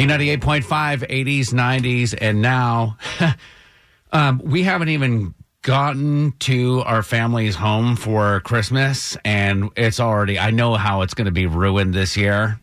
B98.5, 80s, 90s, and now um, we haven't even gotten to our family's home for Christmas, and it's already, I know how it's going to be ruined this year.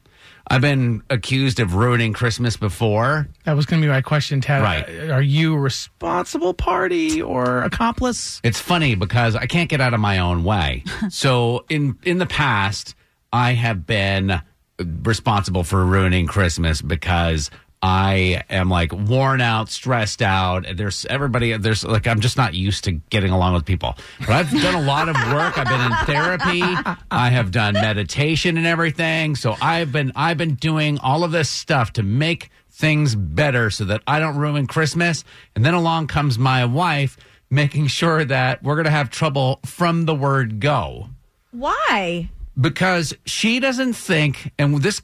I've been accused of ruining Christmas before. That was going to be my question, Ted. Right. Are you a responsible party or accomplice? It's funny because I can't get out of my own way. so in in the past, I have been responsible for ruining Christmas because I am like worn out, stressed out. There's everybody. There's like I'm just not used to getting along with people. But I've done a lot of work. I've been in therapy. I have done meditation and everything. So I've been I've been doing all of this stuff to make things better so that I don't ruin Christmas. And then along comes my wife, making sure that we're gonna have trouble from the word go Why? Because she doesn't think, and this,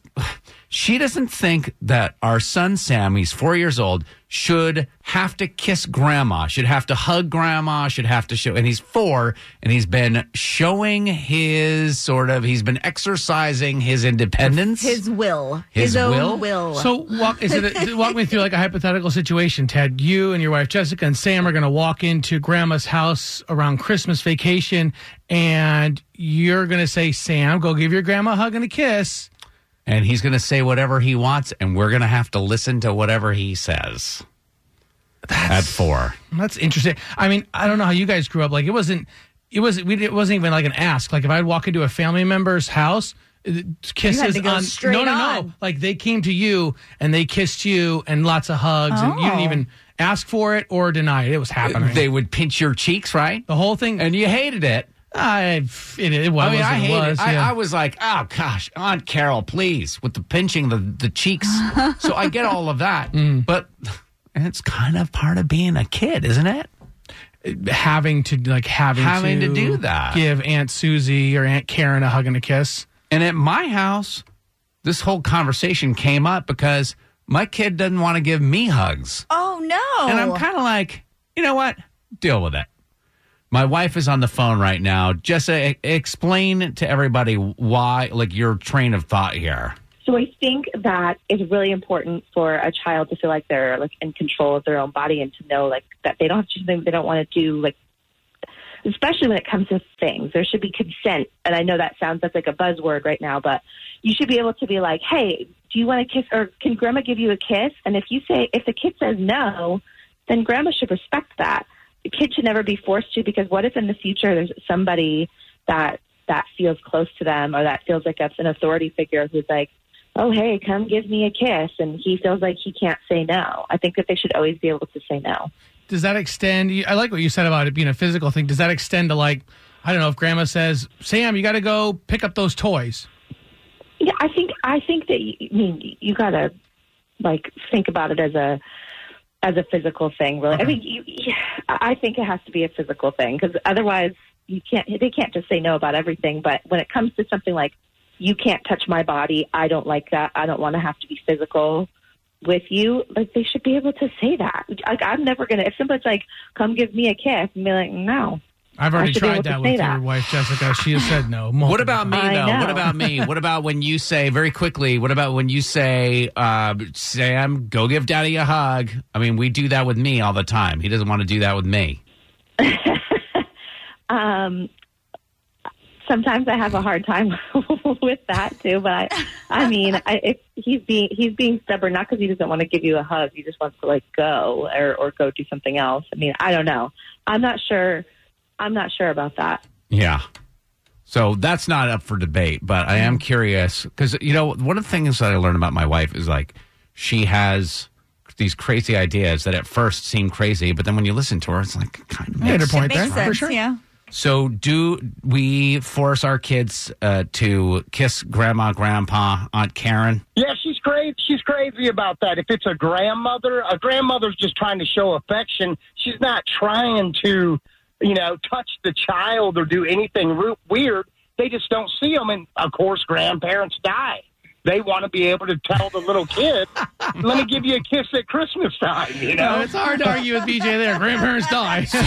she doesn't think that our son Sam, he's four years old, should have to kiss grandma, should have to hug grandma, should have to show, and he's four, and he's been showing his sort of, he's been exercising his independence. His will. His own will? will. So walk is it a, walk me through like a hypothetical situation, Ted. You and your wife Jessica and Sam are going to walk into grandma's house around Christmas vacation and you're going to say, "Sam, go give your grandma a hug and a kiss." And he's going to say whatever he wants, and we're going to have to listen to whatever he says. At four. That's interesting. I mean, I don't know how you guys grew up. Like it wasn't it was we it wasn't even like an ask. Like if I'd walk into a family member's house, it- kisses to go on straight no no no. Like they came to you and they kissed you and lots of hugs and you didn't Oh. even ask for it or deny it. It was happening. They would pinch your cheeks, right? the whole thing And you hated it. I it, it was I mean, I it hate was, it. I. I was like, oh gosh, Aunt Carol, please, with the pinching the the cheeks. so I get all of that, Mm. but it's kind of part of being a kid, isn't it? having to like having, Having to do that. Give Aunt Susie or Aunt Karen a hug and a kiss. And at my house, this whole conversation came up because my kid doesn't want to give me hugs, oh no. and I'm kind of like, you know what? Deal with it. My wife is on the phone right now. Just uh, explain to everybody why, like your train of thought here. So I think that it's really important for a child to feel like they're like in control of their own body and to know like that they don't have to do things they don't want to do like especially when it comes to things. There should be consent. And I know that sounds that's like a buzzword right now, but you should be able to be like, Hey, do you want to kiss or can grandma give you a kiss? And if you say if the kid says no, then grandma should respect that. The kid should never be forced to because what if in the future there's somebody that that feels close to them or that feels like that's an authority figure who's like, oh, hey, come give me a kiss. And he feels like he can't say no. I think that they should always be able to say no. Does that extend? I like what you said about it being a physical thing. Does that extend to like I don't know if Grandma says, "Sam, you got to go pick up those toys." Yeah, I think I think that you, I mean you gotta like think about it as a as a physical thing. Really, I mean, you, I think it has to be a physical thing because otherwise you can't. They can't just say no about everything. But when it comes to something like you can't touch my body, I don't like that. I don't want to have to be physical with you. Like they should be able to say that. Like I'm never gonna. If somebody's like, "Come give me a kiss," and be like, "No." I've already should be able tried that say with your wife Jessica. She has said no. What about me times. I though? What about me? What about when you say very quickly? What about when you say, uh, "Sam, go give Daddy a hug"? I mean, we do that with me all the time. He doesn't want to do that with me. Um, sometimes I have a hard time with that too. But I, I mean, I, if he's being he's being stubborn, not because he doesn't want to give you a hug, he just wants to like go or or go do something else. I mean, I don't know. I'm not sure. I'm not sure about that. Yeah. So that's not up for debate, but I am curious because you know one of the things that I learned about my wife is like she has these crazy ideas that at first seem crazy, but then when you listen to her, it's like kind of I had her makes point there sense. for sure. Yeah. So, do we force our kids uh, to kiss grandma, grandpa, Aunt Karen? Yeah, she's crazy. She's crazy about that. If it's a grandmother, a grandmother's just trying to show affection. She's not trying to, you know, touch the child or do anything ru- weird. They just don't see them, and of course, grandparents die. They want to be able to tell the little kid, "Let me give you a kiss at Christmas time." You know, No, it's hard to argue with BJ there. Grandparents die. So,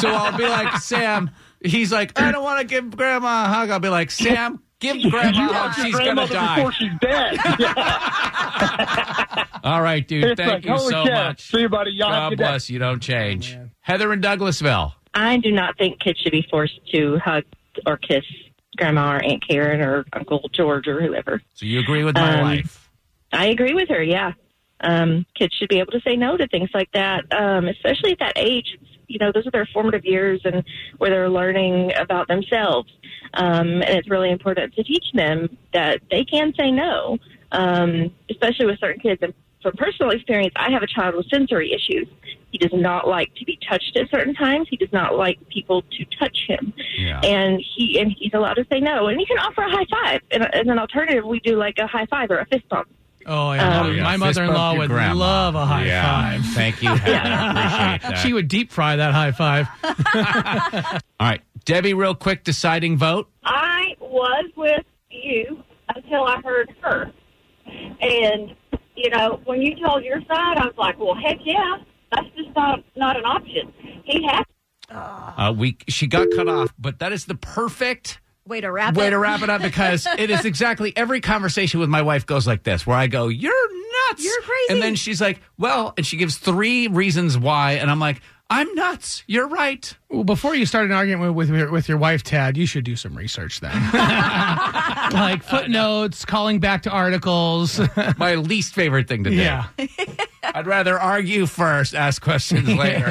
so I'll be like, Sam, he's like, I don't want to give grandma a hug. I'll be like, Sam, give grandma a hug. She's going to die. before she's dead. All right, dude. It's Thank like, you so cow. much. See you, buddy. Y'all God good day. bless you. Don't change. Heather in Douglasville. I do not think kids should be forced to hug or kiss grandma or Aunt Karen or Uncle George or whoever. So you agree with my Um, wife? I agree with her. Yeah, um, kids should be able to say no to things like that, um, especially at that age. You know, those are their formative years and where they're learning about themselves. Um, and it's really important to teach them that they can say no, um, especially with certain kids. And from personal experience, I have a child with sensory issues. He does not like to be touched at certain times. He does not like people to touch him Yeah. and he and he's allowed to say no. And you can offer a high five. And as an alternative, we do like a high five or a fist bump. Oh, yeah. Um, Yeah, My mother in law would grandma. love a high Yeah. five. Thank you, Heather. I appreciate that. She would deep fry that high five. All right. Debbie, real quick, deciding vote. I was with you until I heard her. And, you know, when you told your side, I was like, well, heck yeah, that's just not, not an option. He has Uh, we She got cut off, but that is the perfect Way to wrap way it. to wrap it up because it is exactly every conversation with my wife goes like this where I go, You're nuts. You're crazy. And then she's like, Well, and she gives three reasons why. And I'm like, I'm nuts. You're right. Well, before you start an argument with your, with your wife, Tad, you should do some research then. like footnotes, calling back to articles. My least favorite thing to do. yeah. I'd rather argue first, ask questions later.